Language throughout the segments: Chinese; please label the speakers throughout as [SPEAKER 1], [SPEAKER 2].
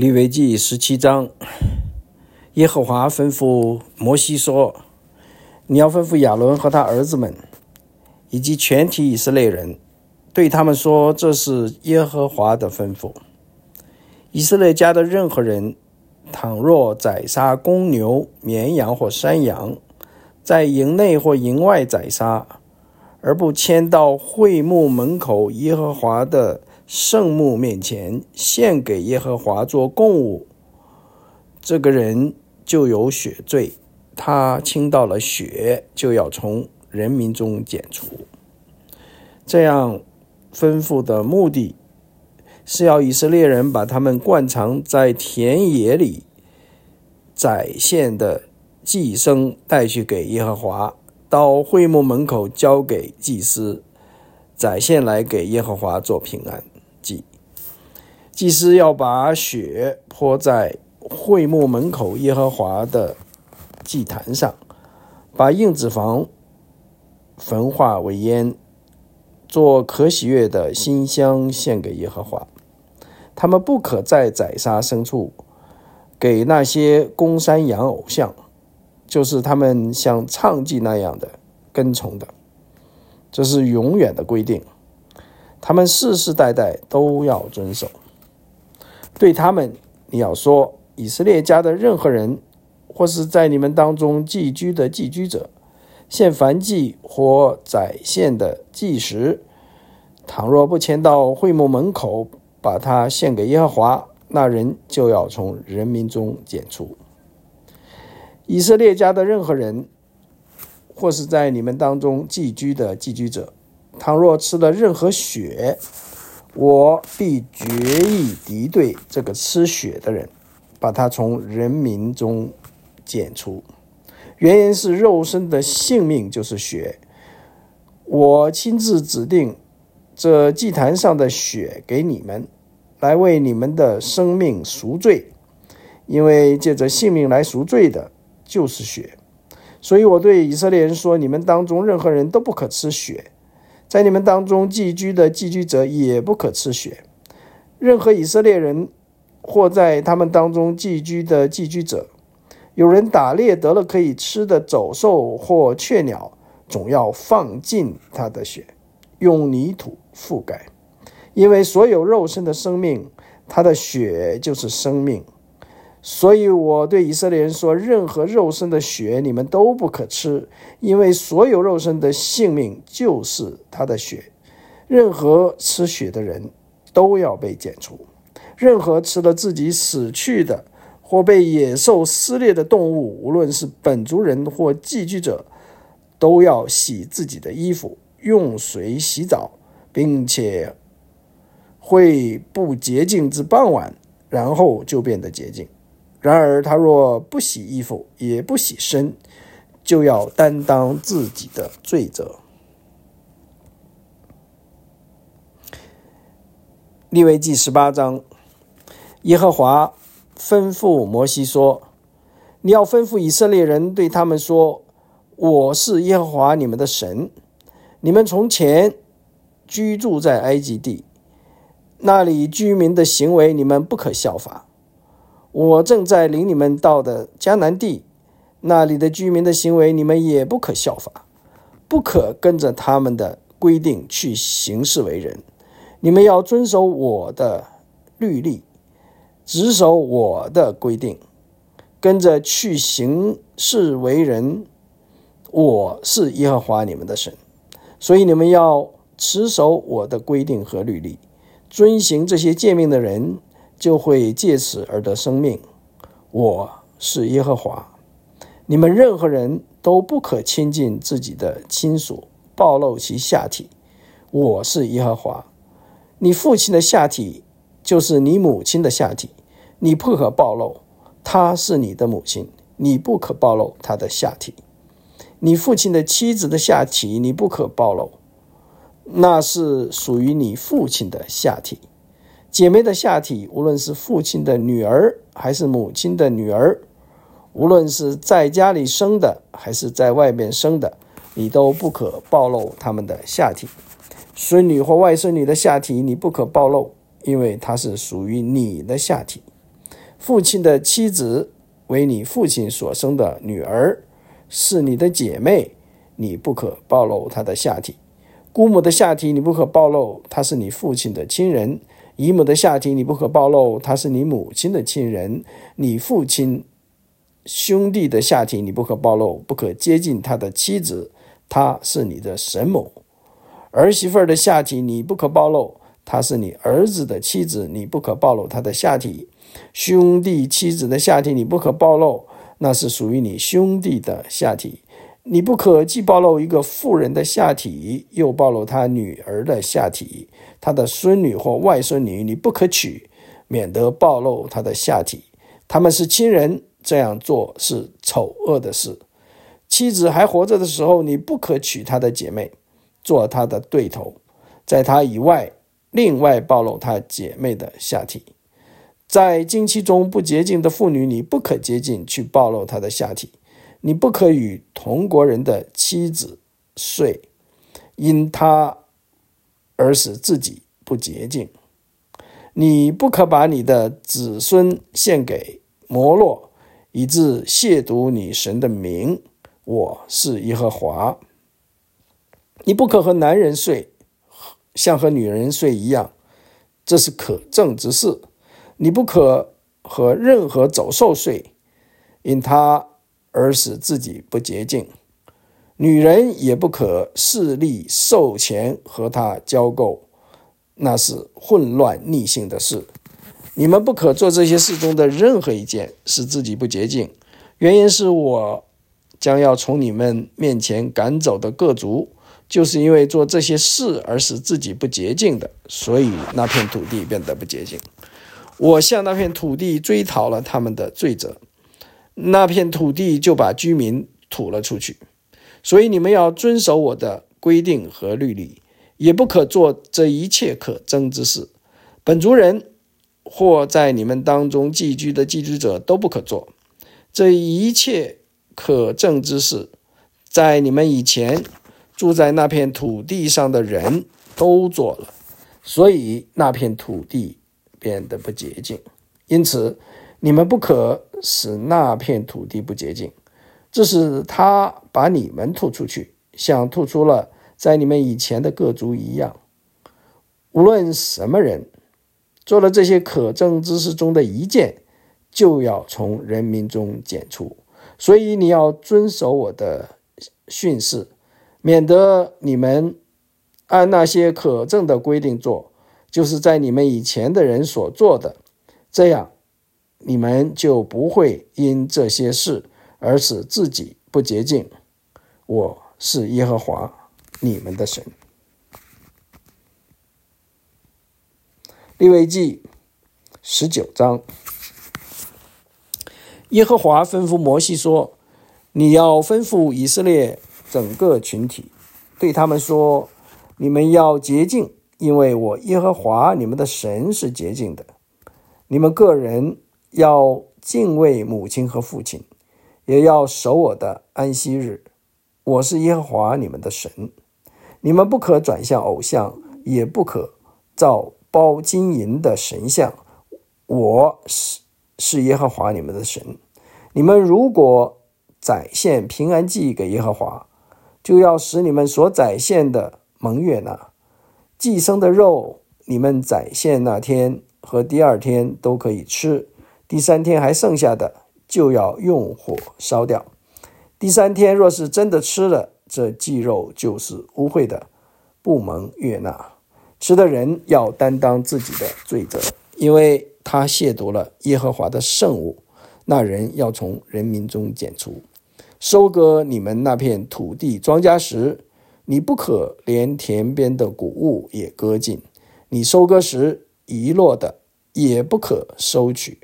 [SPEAKER 1] 利未记十七章，耶和华吩咐摩西说：“你要吩咐亚伦和他儿子们，以及全体以色列人，对他们说：这是耶和华的吩咐。以色列家的任何人，倘若宰杀公牛、绵羊或山羊，在营内或营外宰杀，而不迁到会幕门口耶和华的。”圣墓面前献给耶和华做供物，这个人就有血罪，他倾到了血，就要从人民中剪除。这样吩咐的目的是要以色列人把他们灌藏在田野里宰献的祭牲带去给耶和华，到会幕门口交给祭司宰献来给耶和华做平安。祭司要把血泼在会幕门口耶和华的祭坛上，把硬脂肪焚化为烟，做可喜悦的馨香献给耶和华。他们不可再宰杀牲畜给那些公山羊偶像，就是他们像唱祭那样的跟从的，这是永远的规定。他们世世代代都要遵守。对他们，你要说：以色列家的任何人，或是在你们当中寄居的寄居者，献燔祭或宰献的祭时，倘若不迁到会幕门口，把它献给耶和华，那人就要从人民中剪除。以色列家的任何人，或是在你们当中寄居的寄居者。倘若吃了任何血，我必决意敌对这个吃血的人，把他从人民中剪除。原因是肉身的性命就是血，我亲自指定这祭坛上的血给你们，来为你们的生命赎罪。因为借着性命来赎罪的，就是血。所以我对以色列人说：你们当中任何人都不可吃血。在你们当中寄居的寄居者也不可吃血。任何以色列人或在他们当中寄居的寄居者，有人打猎得了可以吃的走兽或雀鸟，总要放尽他的血，用泥土覆盖，因为所有肉身的生命，他的血就是生命。所以我对以色列人说：任何肉身的血，你们都不可吃，因为所有肉身的性命就是他的血。任何吃血的人都要被剪除。任何吃了自己死去的或被野兽撕裂的动物，无论是本族人或寄居者，都要洗自己的衣服，用水洗澡，并且会不洁净至傍晚，然后就变得洁净。然而，他若不洗衣服，也不洗身，就要担当自己的罪责。利未记十八章，耶和华吩咐摩西说：“你要吩咐以色列人，对他们说：我是耶和华你们的神。你们从前居住在埃及地，那里居民的行为，你们不可效法。”我正在领你们到的迦南地，那里的居民的行为，你们也不可效法，不可跟着他们的规定去行事为人。你们要遵守我的律例，执守我的规定，跟着去行事为人。我是耶和华你们的神，所以你们要持守我的规定和律例，遵行这些诫命的人。就会借此而得生命。我是耶和华，你们任何人都不可亲近自己的亲属，暴露其下体。我是耶和华，你父亲的下体就是你母亲的下体，你不可暴露。她是你的母亲，你不可暴露她的下体。你父亲的妻子的下体，你不可暴露，那是属于你父亲的下体。姐妹的下体，无论是父亲的女儿还是母亲的女儿，无论是在家里生的还是在外面生的，你都不可暴露他们的下体。孙女或外孙女的下体，你不可暴露，因为它是属于你的下体。父亲的妻子为你父亲所生的女儿，是你的姐妹，你不可暴露她的下体；姑母的下体你不可暴露，她是你父亲的亲人；姨母的下体你不可暴露，她是你母亲的亲人；你父亲兄弟的下体你不可暴露，不可接近他的妻子，她是你的神母；儿媳妇的下体你不可暴露。她是你儿子的妻子，你不可暴露她的下体；兄弟妻子的下体你不可暴露，那是属于你兄弟的下体。你不可既暴露一个妇人的下体，又暴露他女儿的下体。他的孙女或外孙女你不可娶，免得暴露他的下体。他们是亲人，这样做是丑恶的事。妻子还活着的时候，你不可娶她的姐妹，做她的对头，在她以外。另外暴露她姐妹的下体，在经期中不洁净的妇女，你不可接近去暴露她的下体。你不可与同国人的妻子睡，因他而使自己不洁净。你不可把你的子孙献给摩洛，以致亵渎你神的名。我是耶和华。你不可和男人睡。像和女人睡一样，这是可憎之事。你不可和任何走兽睡，因他而使自己不洁净。女人也不可势利受钱和他交媾，那是混乱逆性的事。你们不可做这些事中的任何一件，使自己不洁净。原因是我将要从你们面前赶走的各族。就是因为做这些事而使自己不洁净的，所以那片土地变得不洁净。我向那片土地追讨了他们的罪责，那片土地就把居民吐了出去。所以你们要遵守我的规定和律例，也不可做这一切可憎之事。本族人或在你们当中寄居的寄居者都不可做这一切可憎之事，在你们以前。住在那片土地上的人都做了，所以那片土地变得不洁净。因此，你们不可使那片土地不洁净。这是他把你们吐出去，像吐出了在你们以前的各族一样。无论什么人做了这些可憎之事中的一件，就要从人民中剪除。所以你要遵守我的训示。免得你们按那些可证的规定做，就是在你们以前的人所做的，这样你们就不会因这些事而使自己不洁净。我是耶和华你们的神。利未记十九章，耶和华吩咐摩西说：“你要吩咐以色列。”整个群体对他们说：“你们要洁净，因为我耶和华你们的神是洁净的。你们个人要敬畏母亲和父亲，也要守我的安息日。我是耶和华你们的神。你们不可转向偶像，也不可造包金银的神像。我是是耶和华你们的神。你们如果宰献平安祭给耶和华。”就要使你们所宰献的蒙悦纳，寄生的肉，你们宰献那天和第二天都可以吃，第三天还剩下的就要用火烧掉。第三天若是真的吃了，这祭肉就是污秽的，不蒙悦纳。吃的人要担当自己的罪责，因为他亵渎了耶和华的圣物，那人要从人民中剪除。收割你们那片土地庄稼时，你不可连田边的谷物也割尽；你收割时遗落的也不可收取；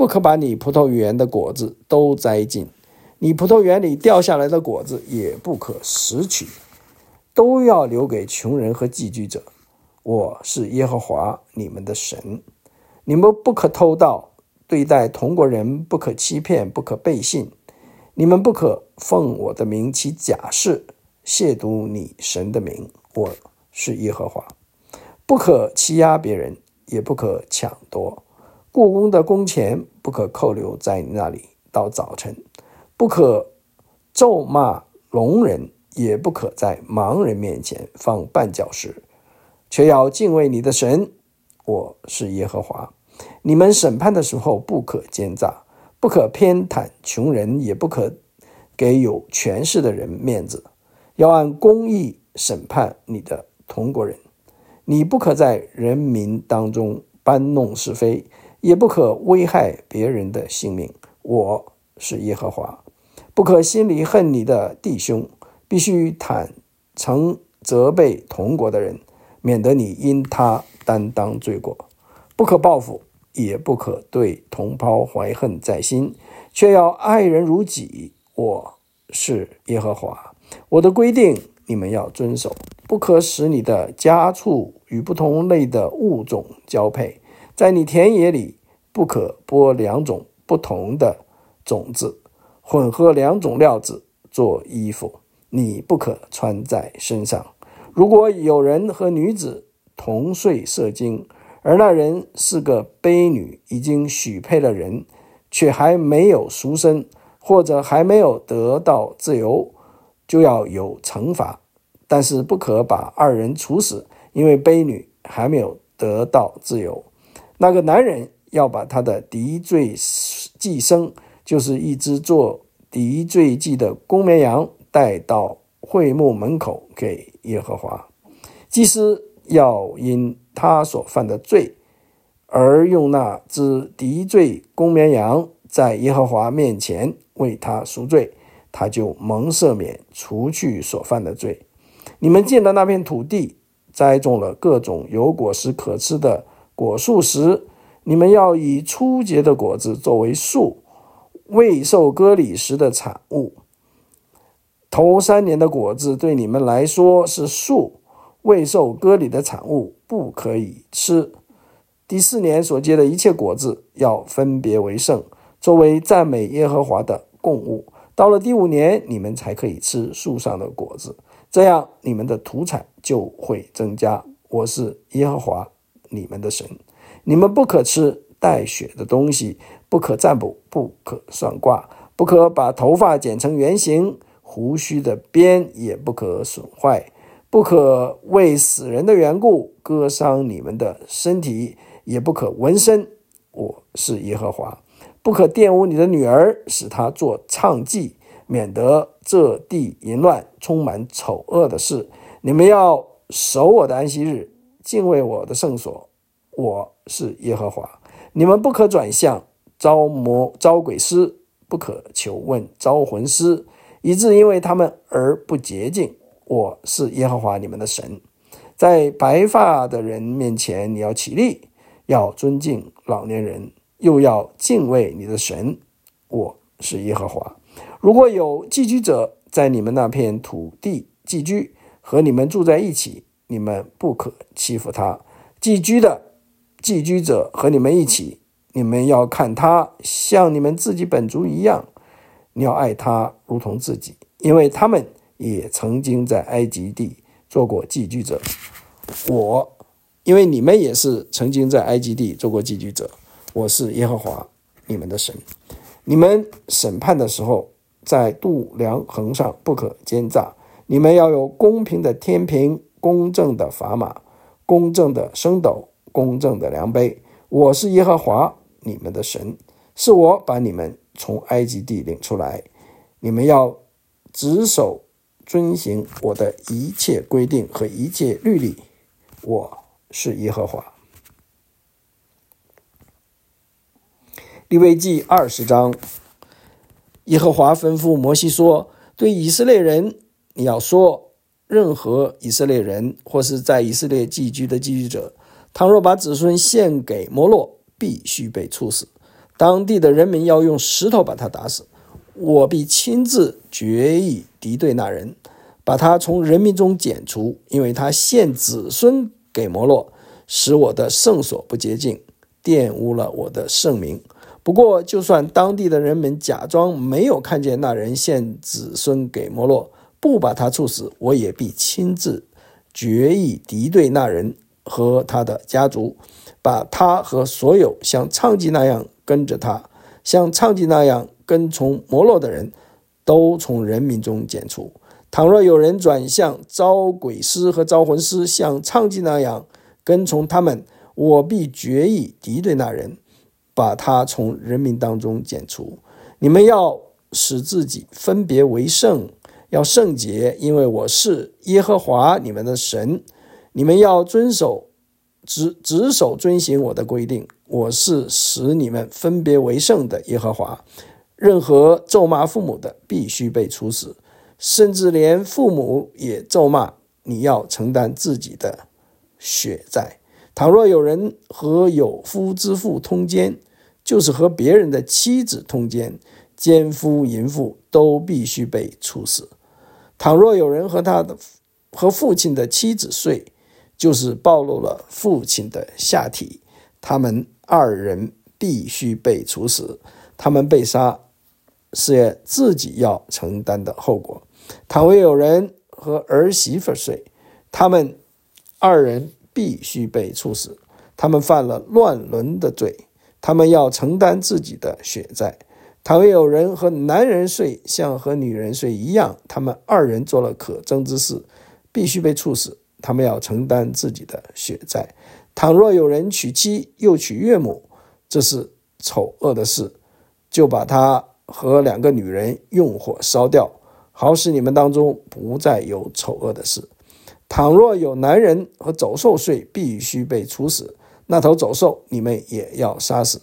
[SPEAKER 1] 不可把你葡萄园的果子都摘尽；你葡萄园里掉下来的果子也不可拾取，都要留给穷人和寄居者。我是耶和华你们的神。你们不可偷盗，对待同国人不可欺骗，不可背信。你们不可奉我的名起假誓，亵渎你神的名。我是耶和华。不可欺压别人，也不可抢夺，故宫的工钱不可扣留在那里到早晨，不可咒骂聋人，也不可在盲人面前放绊脚石，却要敬畏你的神。我是耶和华。你们审判的时候，不可奸诈，不可偏袒穷人，也不可给有权势的人面子，要按公义审判你的同国人。你不可在人民当中搬弄是非，也不可危害别人的性命。我是耶和华。不可心里恨你的弟兄，必须坦诚责备同国的人，免得你因他担当罪过。不可报复。也不可对同胞怀恨在心，却要爱人如己。我是耶和华，我的规定你们要遵守。不可使你的家畜与不同类的物种交配，在你田野里不可播两种不同的种子，混合两种料子做衣服，你不可穿在身上。如果有人和女子同睡射精，而那人是个卑女，已经许配了人，却还没有赎身，或者还没有得到自由，就要有惩罚。但是不可把二人处死，因为卑女还没有得到自由。那个男人要把他的敌罪祭牲，就是一只做敌罪祭的公绵羊，带到会幕门口给耶和华祭司。要因他所犯的罪，而用那只敌罪公绵羊在耶和华面前为他赎罪，他就蒙赦免，除去所犯的罪。你们见到那片土地栽种了各种有果实可吃的果树时，你们要以初结的果子作为树未受割礼时的产物。头三年的果子对你们来说是树。未受割礼的产物不可以吃。第四年所结的一切果子要分别为圣，作为赞美耶和华的供物。到了第五年，你们才可以吃树上的果子，这样你们的土产就会增加。我是耶和华你们的神。你们不可吃带血的东西，不可占卜，不可算卦，不可把头发剪成圆形，胡须的边也不可损坏。不可为死人的缘故割伤你们的身体，也不可纹身。我是耶和华。不可玷污你的女儿，使她做娼妓，免得这地淫乱，充满丑恶的事。你们要守我的安息日，敬畏我的圣所。我是耶和华。你们不可转向招魔招鬼师，不可求问招魂师，以致因为他们而不洁净。我是耶和华你们的神，在白发的人面前，你要起立，要尊敬老年人，又要敬畏你的神。我是耶和华。如果有寄居者在你们那片土地寄居，和你们住在一起，你们不可欺负他。寄居的寄居者和你们一起，你们要看他像你们自己本族一样，你要爱他如同自己，因为他们。也曾经在埃及地做过寄居者，我，因为你们也是曾经在埃及地做过寄居者，我是耶和华你们的神。你们审判的时候，在度量衡上不可奸诈，你们要有公平的天平，公正的砝码，公正的升斗，公正的量杯。我是耶和华你们的神，是我把你们从埃及地领出来，你们要执守。遵行我的一切规定和一切律例，我是耶和华。利未记二十章，耶和华吩咐摩西说：“对以色列人，你要说，任何以色列人或是在以色列寄居的寄居者，倘若把子孙献给摩洛，必须被处死。当地的人民要用石头把他打死。我必亲自决议敌对那人。”把他从人民中剪除，因为他献子孙给摩洛，使我的圣所不洁净，玷污了我的圣名。不过，就算当地的人们假装没有看见那人献子孙给摩洛，不把他处死，我也必亲自决议敌对那人和他的家族，把他和所有像娼妓那样跟着他、像娼妓那样跟从摩洛的人都从人民中剪除。倘若有人转向招鬼师和招魂师，像娼妓那样跟从他们，我必决意敌对那人，把他从人民当中剪除。你们要使自己分别为圣，要圣洁，因为我是耶和华你们的神。你们要遵守、执执守、遵行我的规定。我是使你们分别为圣的耶和华。任何咒骂父母的，必须被处死。甚至连父母也咒骂，你要承担自己的血债。倘若有人和有夫之妇通奸，就是和别人的妻子通奸，奸夫淫妇都必须被处死。倘若有人和他的和父亲的妻子睡，就是暴露了父亲的下体，他们二人必须被处死。他们被杀是自己要承担的后果。倘若有人和儿媳妇睡，他们二人必须被处死。他们犯了乱伦的罪，他们要承担自己的血债。倘若有人和男人睡，像和女人睡一样，他们二人做了可憎之事，必须被处死。他们要承担自己的血债。倘若有人娶妻又娶岳母，这是丑恶的事，就把他和两个女人用火烧掉。好使你们当中不再有丑恶的事。倘若有男人和走兽睡，必须被处死。那头走兽你们也要杀死。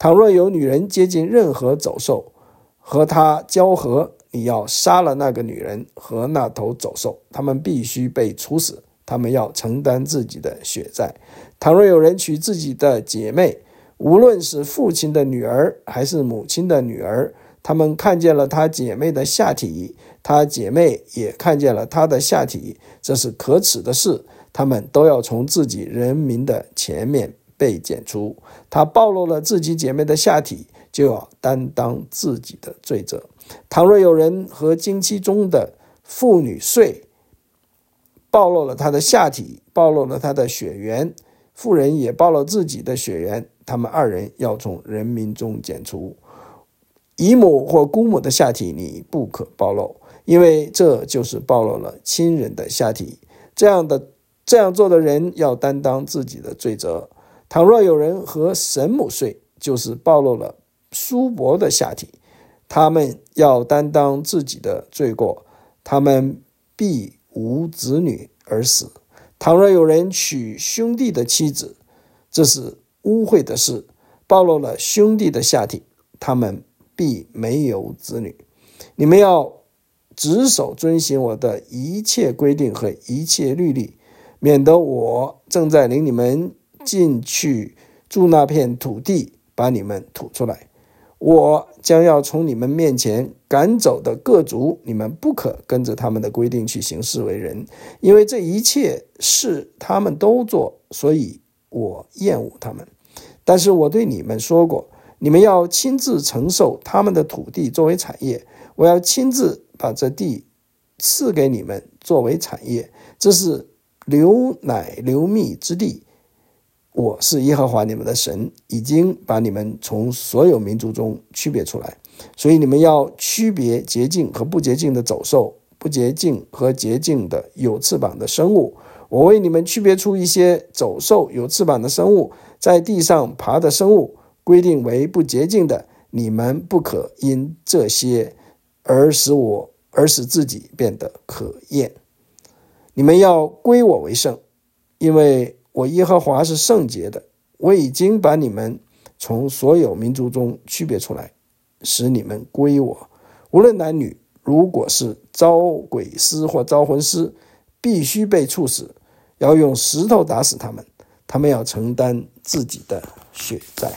[SPEAKER 1] 倘若有女人接近任何走兽，和他交合，你要杀了那个女人和那头走兽，他们必须被处死。他们要承担自己的血债。倘若有人娶自己的姐妹，无论是父亲的女儿还是母亲的女儿，他们看见了他姐妹的下体。他姐妹也看见了他的下体，这是可耻的事。他们都要从自己人民的前面被剪除。他暴露了自己姐妹的下体，就要担当自己的罪责。倘若有人和经期中的妇女睡，暴露了他的下体，暴露了他的血缘，妇人也暴露自己的血缘，他们二人要从人民中剪除。姨母或姑母的下体，你不可暴露。因为这就是暴露了亲人的下体，这样的这样做的人要担当自己的罪责。倘若有人和神母睡，就是暴露了叔伯的下体，他们要担当自己的罪过，他们必无子女而死。倘若有人娶兄弟的妻子，这是污秽的事，暴露了兄弟的下体，他们必没有子女。你们要。执守遵行我的一切规定和一切律例，免得我正在领你们进去住那片土地，把你们吐出来。我将要从你们面前赶走的各族，你们不可跟着他们的规定去行事为人，因为这一切事他们都做，所以我厌恶他们。但是我对你们说过，你们要亲自承受他们的土地作为产业，我要亲自。把这地赐给你们作为产业，这是流奶流蜜之地。我是耶和华你们的神，已经把你们从所有民族中区别出来，所以你们要区别洁净和不洁净的走兽，不洁净和洁净的有翅膀的生物。我为你们区别出一些走兽、有翅膀的生物，在地上爬的生物，规定为不洁净的，你们不可因这些。而使我，而使自己变得可厌。你们要归我为圣，因为我耶和华是圣洁的。我已经把你们从所有民族中区别出来，使你们归我。无论男女，如果是招鬼师或招魂师，必须被处死，要用石头打死他们。他们要承担自己的血债。